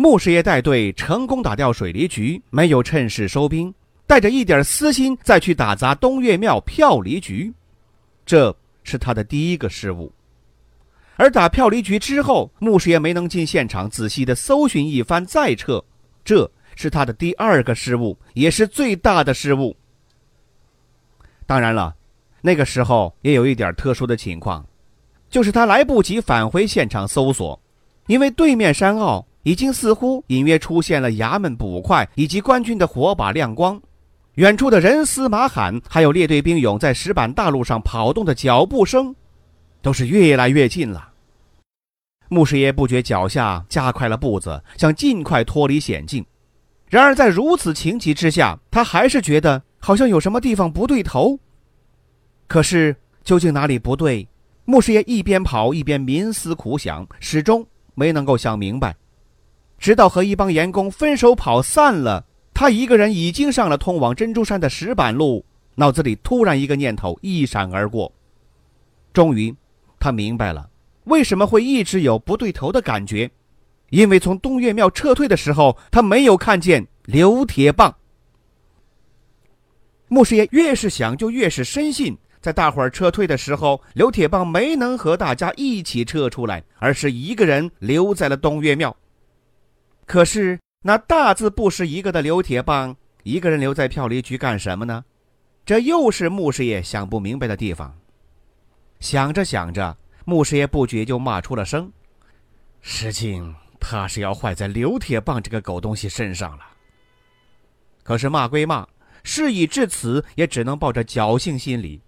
穆师爷带队成功打掉水利局，没有趁势收兵，带着一点私心再去打砸东岳庙票离局，这是他的第一个失误。而打票离局之后，穆师爷没能进现场仔细的搜寻一番再撤，这是他的第二个失误，也是最大的失误。当然了，那个时候也有一点特殊的情况，就是他来不及返回现场搜索，因为对面山坳。已经似乎隐约出现了衙门捕快以及官军的火把亮光，远处的人嘶马喊，还有列队兵勇在石板大路上跑动的脚步声，都是越来越近了。穆师爷不觉脚下加快了步子，想尽快脱离险境。然而在如此情急之下，他还是觉得好像有什么地方不对头。可是究竟哪里不对？穆师爷一边跑一边冥思苦想，始终没能够想明白。直到和一帮员工分手跑散了，他一个人已经上了通往珍珠山的石板路，脑子里突然一个念头一闪而过。终于，他明白了为什么会一直有不对头的感觉，因为从东岳庙撤退的时候，他没有看见刘铁棒。穆师爷越是想，就越是深信，在大伙儿撤退的时候，刘铁棒没能和大家一起撤出来，而是一个人留在了东岳庙。可是那大字不识一个的刘铁棒，一个人留在票离局干什么呢？这又是穆师爷想不明白的地方。想着想着，穆师爷不觉就骂出了声：“事情怕是要坏在刘铁棒这个狗东西身上了。”可是骂归骂，事已至此，也只能抱着侥幸心理。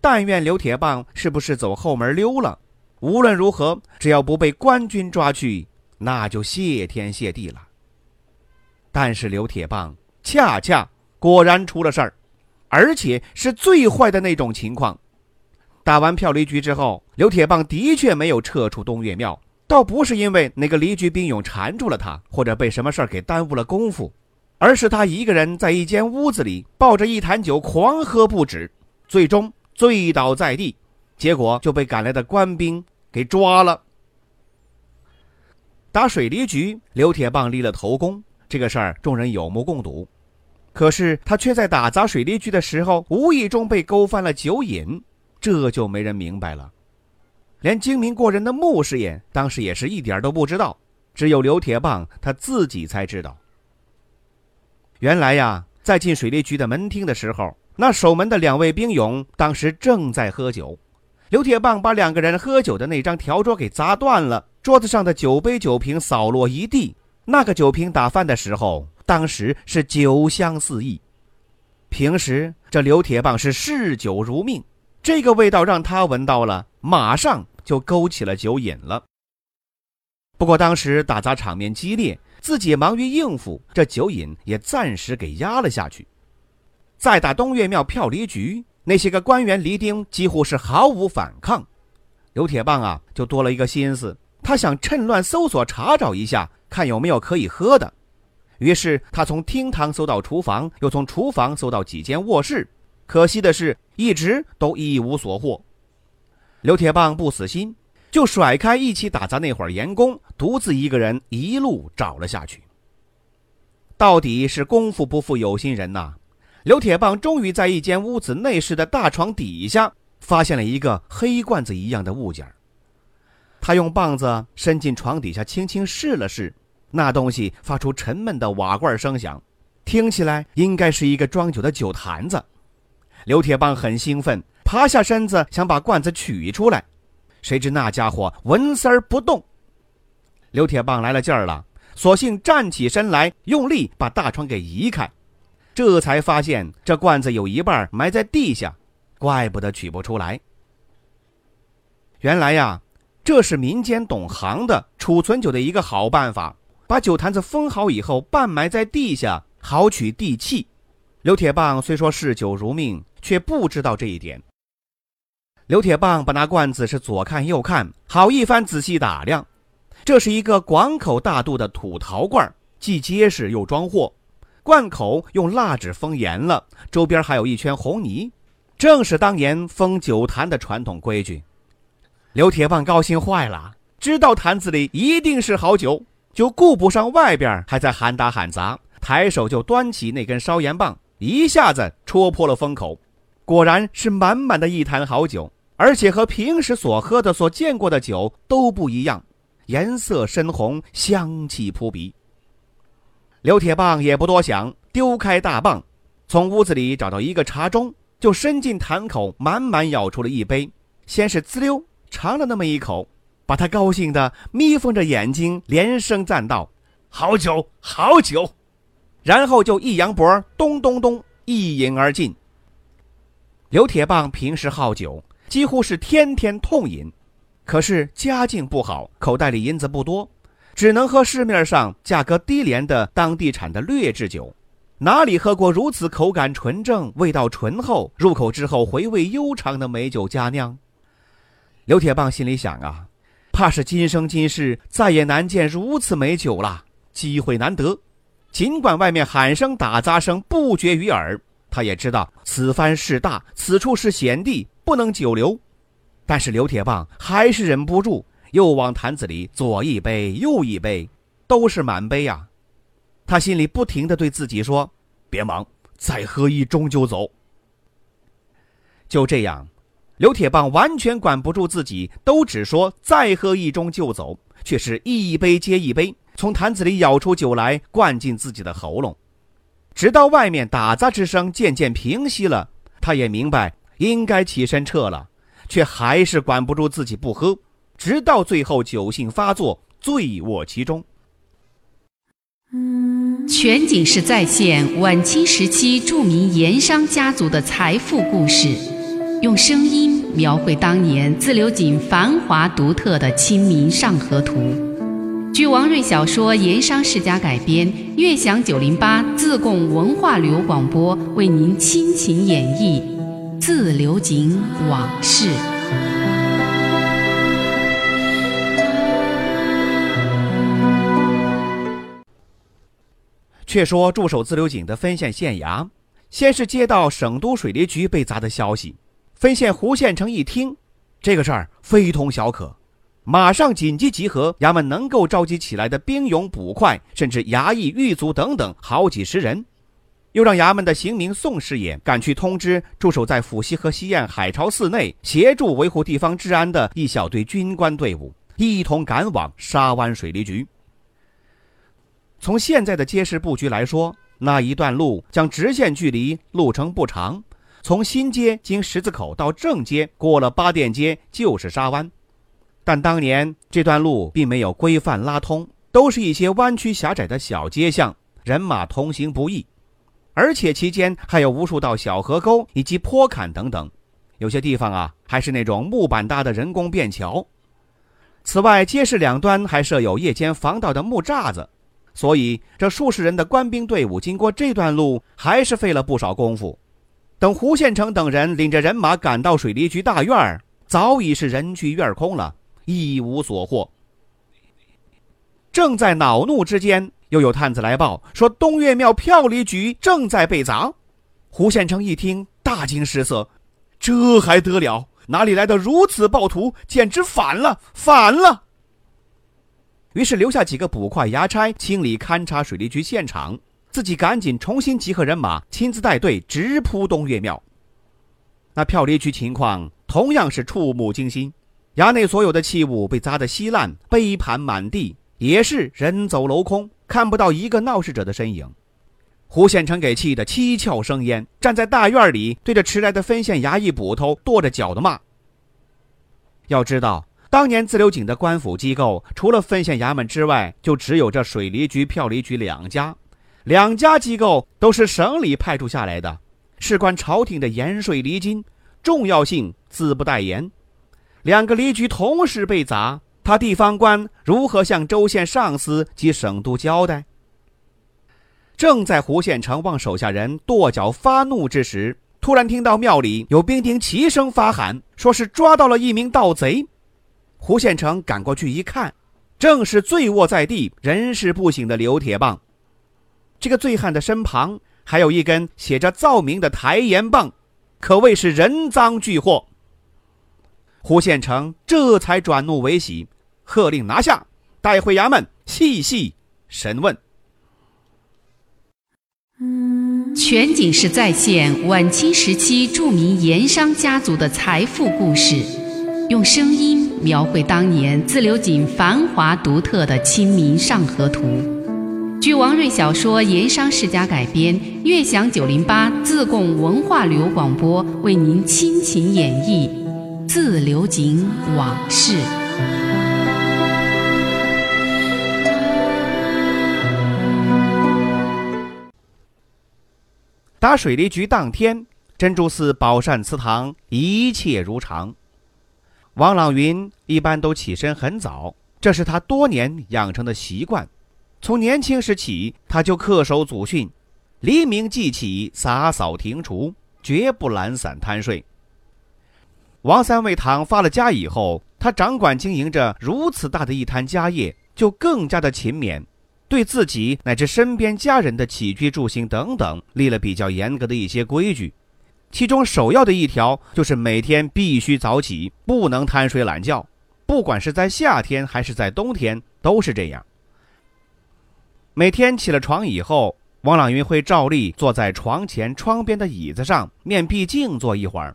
但愿刘铁棒是不是走后门溜了？无论如何，只要不被官军抓去。那就谢天谢地了。但是刘铁棒恰恰果然出了事儿，而且是最坏的那种情况。打完票离局之后，刘铁棒的确没有撤出东岳庙，倒不是因为那个离局兵勇缠住了他，或者被什么事儿给耽误了功夫，而是他一个人在一间屋子里抱着一坛酒狂喝不止，最终醉倒在地，结果就被赶来的官兵给抓了。打水利局，刘铁棒立了头功，这个事儿众人有目共睹。可是他却在打砸水利局的时候，无意中被勾翻了酒瘾，这就没人明白了。连精明过人的穆师爷当时也是一点都不知道，只有刘铁棒他自己才知道。原来呀，在进水利局的门厅的时候，那守门的两位兵勇当时正在喝酒。刘铁棒把两个人喝酒的那张条桌给砸断了，桌子上的酒杯酒瓶扫落一地。那个酒瓶打翻的时候，当时是酒香四溢。平时这刘铁棒是嗜酒如命，这个味道让他闻到了，马上就勾起了酒瘾了。不过当时打砸场面激烈，自己忙于应付，这酒瘾也暂时给压了下去。再打东岳庙票离局。那些个官员离丁几乎是毫无反抗，刘铁棒啊就多了一个心思，他想趁乱搜索查找一下，看有没有可以喝的。于是他从厅堂搜到厨房，又从厨房搜到几间卧室，可惜的是，一直都一无所获。刘铁棒不死心，就甩开一起打杂那会儿员工，独自一个人一路找了下去。到底是功夫不负有心人呐！刘铁棒终于在一间屋子内室的大床底下发现了一个黑罐子一样的物件儿他用棒子伸进床底下，轻轻试了试，那东西发出沉闷的瓦罐声响，听起来应该是一个装酒的酒坛子。刘铁棒很兴奋，爬下身子想把罐子取出来，谁知那家伙纹丝儿不动。刘铁棒来了劲儿了，索性站起身来，用力把大床给移开。这才发现这罐子有一半埋在地下，怪不得取不出来。原来呀，这是民间懂行的储存酒的一个好办法，把酒坛子封好以后，半埋在地下，好取地气。刘铁棒虽说嗜酒如命，却不知道这一点。刘铁棒把那罐子是左看右看，好一番仔细打量。这是一个广口大肚的土陶罐，既结实又装货。罐口用蜡纸封严了，周边还有一圈红泥，正是当年封酒坛的传统规矩。刘铁棒高兴坏了，知道坛子里一定是好酒，就顾不上外边还在喊打喊砸，抬手就端起那根烧盐棒，一下子戳破了封口，果然是满满的一坛好酒，而且和平时所喝的、所见过的酒都不一样。颜色深红，香气扑鼻。刘铁棒也不多想，丢开大棒，从屋子里找到一个茶盅，就伸进坛口，满满舀出了一杯。先是滋溜尝了那么一口，把他高兴的眯缝着眼睛，连声赞道：“好酒，好酒！”然后就一扬脖，咚咚咚，一饮而尽。刘铁棒平时好酒，几乎是天天痛饮。可是家境不好，口袋里银子不多，只能喝市面上价格低廉的当地产的劣质酒，哪里喝过如此口感纯正、味道醇厚、入口之后回味悠长的美酒佳酿？刘铁棒心里想啊，怕是今生今世再也难见如此美酒了，机会难得。尽管外面喊声打砸声不绝于耳，他也知道此番事大，此处是险地，不能久留。但是刘铁棒还是忍不住，又往坛子里左一杯右一杯，都是满杯呀。他心里不停地对自己说：“别忙，再喝一盅就走。”就这样，刘铁棒完全管不住自己，都只说再喝一盅就走，却是一杯接一杯从坛子里舀出酒来，灌进自己的喉咙。直到外面打砸之声渐渐平息了，他也明白应该起身撤了。却还是管不住自己不喝，直到最后酒性发作，醉卧其中。全景式再现晚清时期著名盐商家族的财富故事，用声音描绘当年自流井繁华独特的《清明上河图》。据王瑞小说《盐商世家》改编，悦享九零八自贡文化旅游广播为您倾情演绎。自流井往事。却说驻守自流井的分县县衙，先是接到省都水利局被砸的消息，分县胡县城一听，这个事儿非同小可，马上紧急集合衙门能够召集起来的兵勇捕快，甚至衙役狱卒等等好几十人。又让衙门的刑名宋师爷赶去通知驻守在府西和西苑海潮寺内协助维护地方治安的一小队军官队伍，一同赶往沙湾水利局。从现在的街市布局来说，那一段路将直线距离，路程不长。从新街经十字口到正街，过了八店街就是沙湾。但当年这段路并没有规范拉通，都是一些弯曲狭窄的小街巷，人马通行不易。而且期间还有无数道小河沟以及坡坎等等，有些地方啊还是那种木板搭的人工便桥。此外，街市两端还设有夜间防盗的木栅子，所以这数十人的官兵队伍经过这段路还是费了不少功夫。等胡县城等人领着人马赶到水利局大院儿，早已是人去院空了，一无所获。正在恼怒之间。又有探子来报说，东岳庙票里局正在被砸。胡县城一听，大惊失色，这还得了？哪里来的如此暴徒？简直反了，反了！于是留下几个捕快衙差清理勘察水利局现场，自己赶紧重新集合人马，亲自带队直扑东岳庙。那票离局情况同样是触目惊心，衙内所有的器物被砸得稀烂，杯盘满地，也是人走楼空。看不到一个闹事者的身影，胡县城给气得七窍生烟，站在大院里对着迟来的分县衙役捕头跺着脚的骂。要知道，当年自流井的官府机构，除了分县衙门之外，就只有这水利局、票厘局两家，两家机构都是省里派驻下来的，事关朝廷的盐税厘金，重要性自不待言。两个离局同时被砸。他地方官如何向州县上司及省督交代？正在胡县城望手下人跺脚发怒之时，突然听到庙里有兵丁齐声发喊，说是抓到了一名盗贼。胡县城赶过去一看，正是醉卧在地、人事不省的刘铁棒。这个醉汉的身旁还有一根写着“造名”的抬盐棒，可谓是人赃俱获。胡县城这才转怒为喜，喝令拿下，带回衙门细细审问。全景式再现晚清时期著名盐商家族的财富故事，用声音描绘当年自流井繁华独特的《清明上河图》。据王瑞小说《盐商世家》改编，悦享九零八自贡文化旅游广播为您倾情演绎《自流井往事》。打水利局当天，珍珠寺宝善祠堂一切如常。王朗云一般都起身很早，这是他多年养成的习惯。从年轻时起，他就恪守祖训：黎明即起，洒扫庭除，绝不懒散贪睡。王三味堂发了家以后，他掌管经营着如此大的一摊家业，就更加的勤勉。对自己乃至身边家人的起居住行等等立了比较严格的一些规矩，其中首要的一条就是每天必须早起，不能贪睡懒觉，不管是在夏天还是在冬天都是这样。每天起了床以后，王朗云会照例坐在床前窗边的椅子上，面壁静坐一会儿，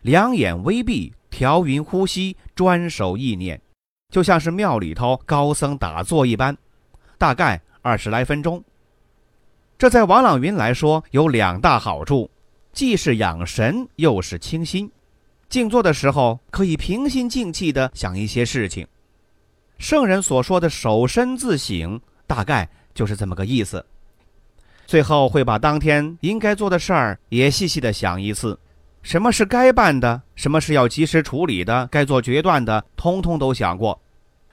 两眼微闭，调匀呼吸，专守意念，就像是庙里头高僧打坐一般。大概二十来分钟。这在王朗云来说有两大好处，既是养神，又是清心。静坐的时候可以平心静气地想一些事情。圣人所说的守身自省，大概就是这么个意思。最后会把当天应该做的事儿也细细的想一次，什么是该办的，什么是要及时处理的，该做决断的，通通都想过。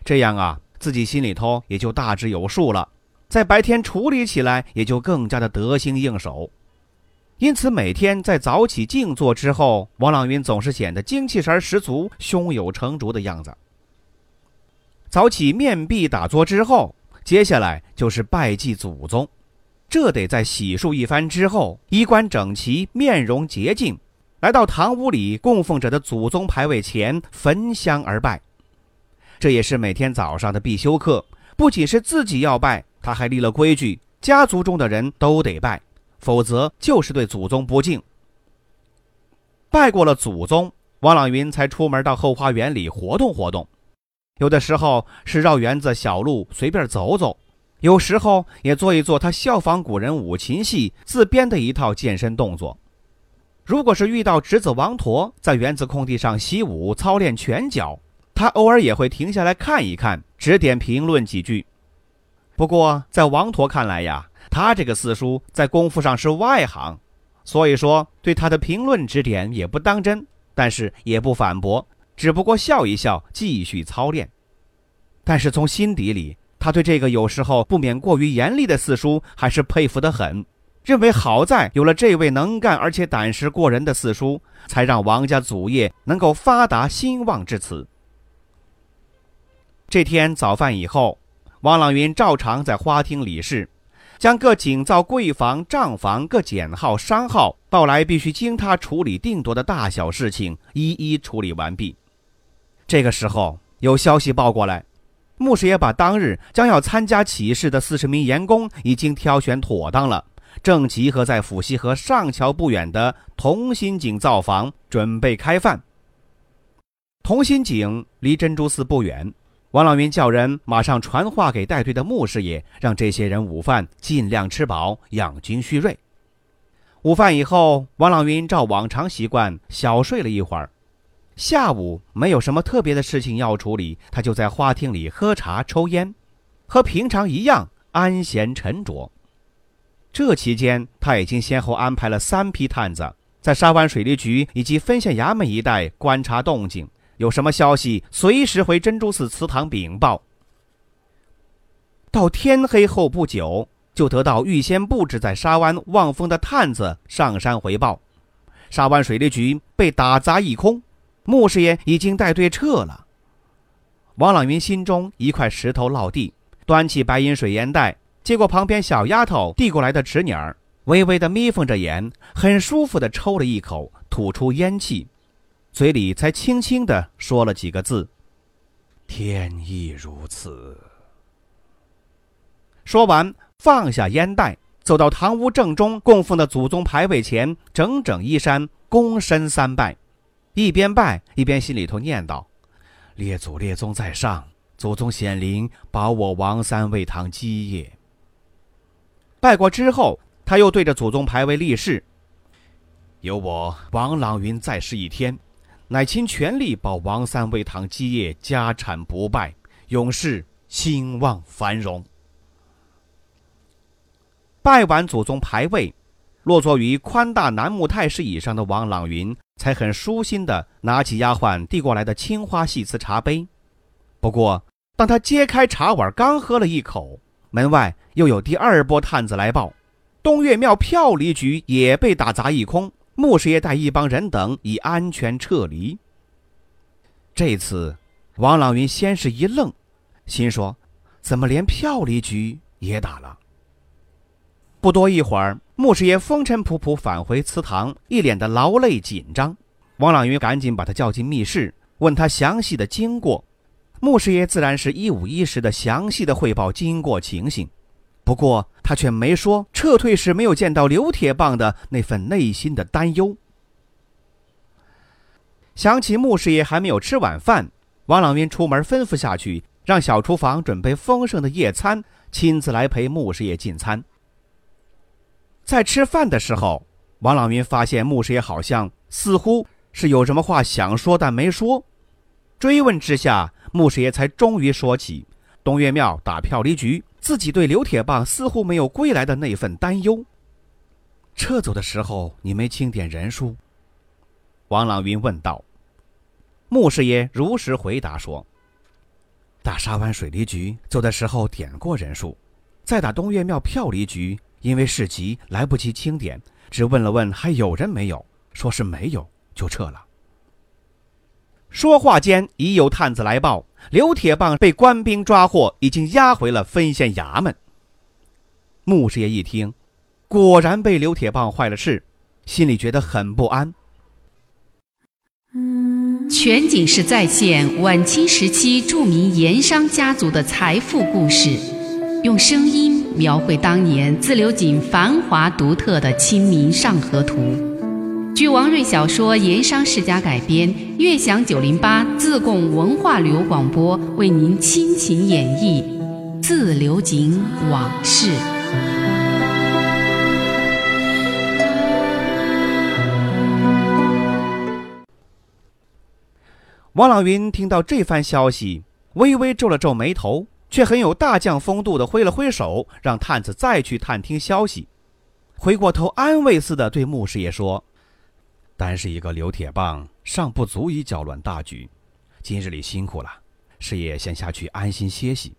这样啊。自己心里头也就大致有数了，在白天处理起来也就更加的得心应手。因此，每天在早起静坐之后，王朗云总是显得精气神十足、胸有成竹的样子。早起面壁打坐之后，接下来就是拜祭祖宗，这得在洗漱一番之后，衣冠整齐，面容洁净，来到堂屋里供奉着的祖宗牌位前焚香而拜。这也是每天早上的必修课，不仅是自己要拜，他还立了规矩，家族中的人都得拜，否则就是对祖宗不敬。拜过了祖宗，王朗云才出门到后花园里活动活动，有的时候是绕园子小路随便走走，有时候也做一做他效仿古人舞琴戏自编的一套健身动作。如果是遇到侄子王驼在园子空地上习武操练拳脚。他偶尔也会停下来看一看，指点评论几句。不过，在王驼看来呀，他这个四叔在功夫上是外行，所以说对他的评论指点也不当真，但是也不反驳，只不过笑一笑，继续操练。但是从心底里，他对这个有时候不免过于严厉的四叔还是佩服得很，认为好在有了这位能干而且胆识过人的四叔，才让王家祖业能够发达兴旺至此。这天早饭以后，王朗云照常在花厅理事，将各井灶、柜房、账房各简号、商号报来，必须经他处理定夺的大小事情，一一处理完毕。这个时候，有消息报过来，牧师爷把当日将要参加起事的四十名盐工已经挑选妥当了，正集合在府西河上桥不远的同心井灶房，准备开饭。同心井离珍珠寺不远。王朗云叫人马上传话给带队的穆师爷，让这些人午饭尽量吃饱，养精蓄锐。午饭以后，王朗云照往常习惯小睡了一会儿。下午没有什么特别的事情要处理，他就在花厅里喝茶抽烟，和平常一样安闲沉着。这期间，他已经先后安排了三批探子，在沙湾水利局以及分县衙门一带观察动静。有什么消息，随时回珍珠寺祠堂禀报。到天黑后不久，就得到预先布置在沙湾望风的探子上山回报，沙湾水利局被打砸一空，穆师爷已经带队撤了。王朗云心中一块石头落地，端起白银水烟袋，接过旁边小丫头递过来的纸捻儿，微微的眯缝着眼，很舒服的抽了一口，吐出烟气，嘴里才轻轻的说了几个字：“天意如此。”说完，放下烟袋，走到堂屋正中供奉的祖宗牌位前，整整衣衫，躬身三拜，一边拜一边心里头念叨。列祖列宗在上，祖宗显灵，保我王三位堂基业。拜过之后，他又对着祖宗牌位立誓：有我王朗云在世一天，乃倾全力保王三位堂基业家产不败，永世兴旺繁荣。拜完祖宗牌位，落座于宽大楠木太师椅上的王朗云。才很舒心地拿起丫鬟递过来的青花细瓷茶杯，不过，当他揭开茶碗，刚喝了一口，门外又有第二波探子来报，东岳庙票离局也被打砸一空，穆师爷带一帮人等已安全撤离。这次，王朗云先是一愣，心说：怎么连票离局也打了？不多一会儿。穆师爷风尘仆仆返回祠堂，一脸的劳累紧张。王朗云赶紧把他叫进密室，问他详细的经过。穆师爷自然是一五一十的详细的汇报经过情形，不过他却没说撤退时没有见到刘铁棒的那份内心的担忧。想起穆师爷还没有吃晚饭，王朗云出门吩咐下去，让小厨房准备丰盛的夜餐，亲自来陪穆师爷进餐。在吃饭的时候，王朗云发现穆师爷好像似乎是有什么话想说但没说。追问之下，穆师爷才终于说起东岳庙打票离局，自己对刘铁棒似乎没有归来的那份担忧。撤走的时候，你没清点人数？王朗云问道。穆师爷如实回答说：“打沙湾水利局走的时候点过人数，再打东岳庙票离局。”因为事急来不及清点，只问了问还有人没有，说是没有就撤了。说话间，已有探子来报，刘铁棒被官兵抓获，已经押回了分县衙门。穆师爷一听，果然被刘铁棒坏了事，心里觉得很不安。全景式再现晚清时期著名盐商家族的财富故事，用声音。描绘当年自流井繁华独特的《清明上河图》，据王瑞小说《盐商世家》改编，悦享九零八自贡文化旅游广播为您倾情演绎《自流井往事》。王朗云听到这番消息，微微皱了皱眉头。却很有大将风度的挥了挥手，让探子再去探听消息。回过头安慰似的对穆师爷说：“单是一个刘铁棒，尚不足以搅乱大局。今日里辛苦了，师爷先下去安心歇息。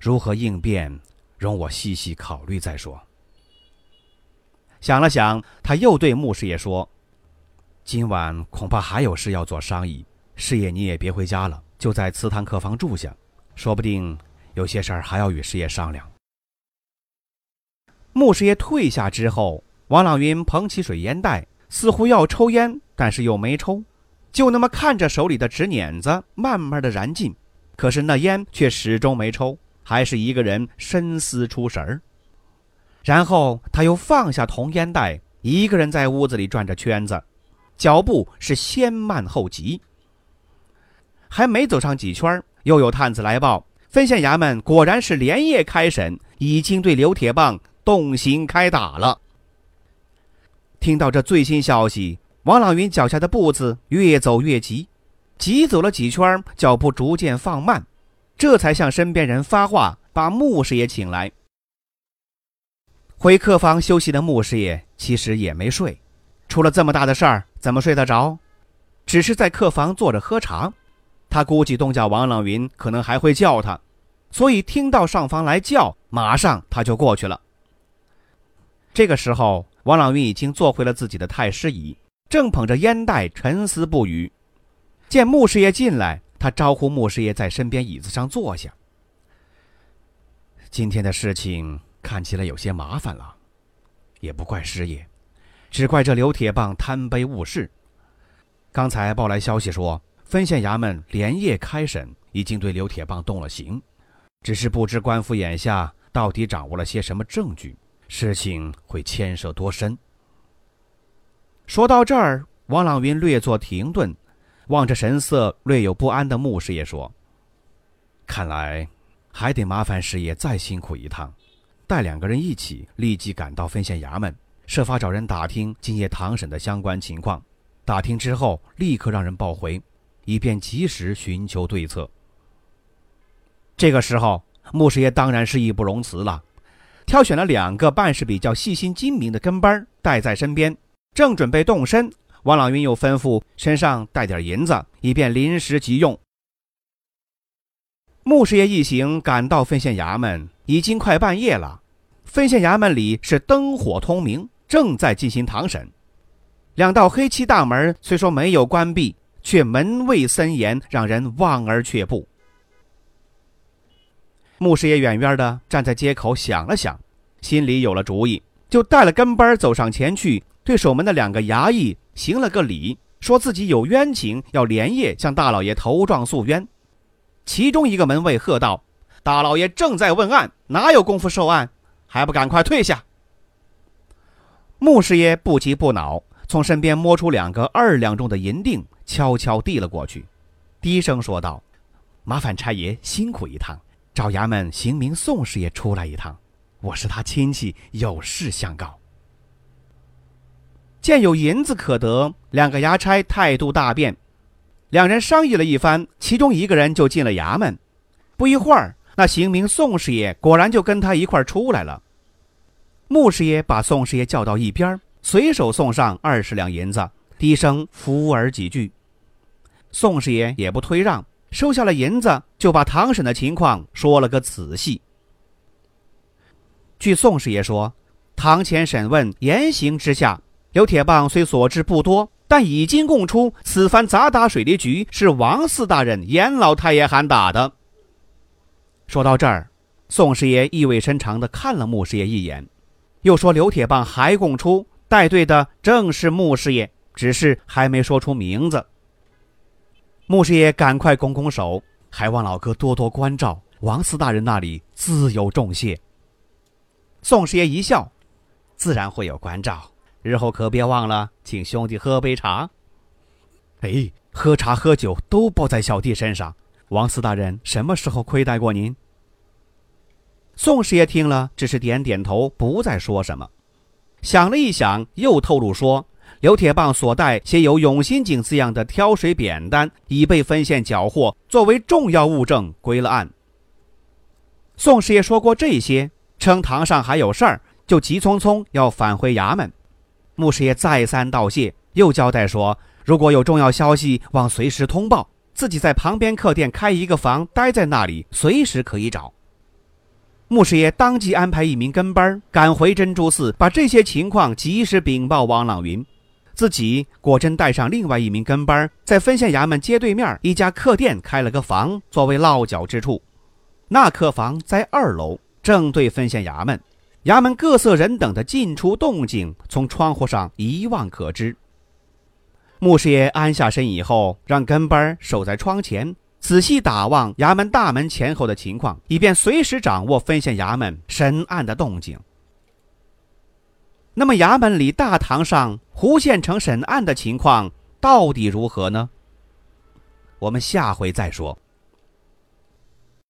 如何应变，容我细细考虑再说。”想了想，他又对穆师爷说：“今晚恐怕还有事要做商议，师爷你也别回家了，就在祠堂客房住下，说不定。”有些事儿还要与师爷商量。穆师爷退下之后，王朗云捧起水烟袋，似乎要抽烟，但是又没抽，就那么看着手里的纸捻子慢慢的燃尽，可是那烟却始终没抽，还是一个人深思出神儿。然后他又放下铜烟袋，一个人在屋子里转着圈子，脚步是先慢后急。还没走上几圈，又有探子来报。分县衙门果然是连夜开审，已经对刘铁棒动刑开打了。听到这最新消息，王朗云脚下的步子越走越急，急走了几圈，脚步逐渐放慢，这才向身边人发话，把穆师爷请来。回客房休息的穆师爷其实也没睡，出了这么大的事儿，怎么睡得着？只是在客房坐着喝茶。他估计东家王朗云可能还会叫他，所以听到上方来叫，马上他就过去了。这个时候，王朗云已经坐回了自己的太师椅，正捧着烟袋沉思不语。见穆师爷进来，他招呼穆师爷在身边椅子上坐下。今天的事情看起来有些麻烦了，也不怪师爷，只怪这刘铁棒贪杯误事。刚才报来消息说，分县衙门连夜开审，已经对刘铁棒动了刑，只是不知官府眼下到底掌握了些什么证据，事情会牵涉多深。说到这儿，王朗云略作停顿。望着神色略有不安的穆师爷说：“看来还得麻烦师爷再辛苦一趟，带两个人一起立即赶到分县衙门，设法找人打听今夜堂审的相关情况。打听之后，立刻让人报回，以便及时寻求对策。”这个时候，穆师爷当然是义不容辞了，挑选了两个办事比较细心精明的跟班带在身边，正准备动身。王朗云又吩咐身上带点银子，以便临时急用。穆师爷一行赶到分县衙门，已经快半夜了。分县衙门里是灯火通明，正在进行堂审。两道黑漆大门虽说没有关闭，却门卫森严，让人望而却步。穆师爷远远的站在街口，想了想，心里有了主意，就带了跟班走上前去，对守门的两个衙役。行了个礼，说自己有冤情，要连夜向大老爷投状诉冤。其中一个门卫喝道：“大老爷正在问案，哪有功夫受案？还不赶快退下！”穆师爷不急不恼，从身边摸出两个二两重的银锭，悄悄递了过去，低声说道：“麻烦差爷辛苦一趟，找衙门刑名宋师爷出来一趟，我是他亲戚，有事相告。”见有银子可得，两个衙差态度大变。两人商议了一番，其中一个人就进了衙门。不一会儿，那刑名宋师爷果然就跟他一块出来了。穆师爷把宋师爷叫到一边，随手送上二十两银子，低声扶耳几句。宋师爷也不推让，收下了银子，就把堂审的情况说了个仔细。据宋师爷说，堂前审问严刑之下。刘铁棒虽所知不多，但已经供出此番砸打水利局是王四大人严老太爷喊打的。说到这儿，宋师爷意味深长地看了穆师爷一眼，又说：“刘铁棒还供出带队的正是穆师爷，只是还没说出名字。”穆师爷赶快拱拱手，还望老哥多多关照，王四大人那里自有重谢。宋师爷一笑：“自然会有关照。”日后可别忘了请兄弟喝杯茶。哎，喝茶喝酒都包在小弟身上。王四大人什么时候亏待过您？宋师爷听了，只是点点头，不再说什么。想了一想，又透露说：“刘铁棒所带写有‘永兴井’字样的挑水扁担已被分县缴获，作为重要物证归了案。”宋师爷说过这些，称堂上还有事儿，就急匆匆要返回衙门。穆师爷再三道谢，又交代说：“如果有重要消息，望随时通报。自己在旁边客店开一个房，待在那里，随时可以找。”穆师爷当即安排一名跟班赶回珍珠寺，把这些情况及时禀报王朗云。自己果真带上另外一名跟班，在分县衙门街对面一家客店开了个房，作为落脚之处。那客房在二楼，正对分县衙门。衙门各色人等的进出动静，从窗户上一望可知。穆师爷安下身以后，让跟班守在窗前，仔细打望衙门大门前后的情况，以便随时掌握分县衙门审案的动静。那么，衙门里大堂上胡县城审案的情况到底如何呢？我们下回再说。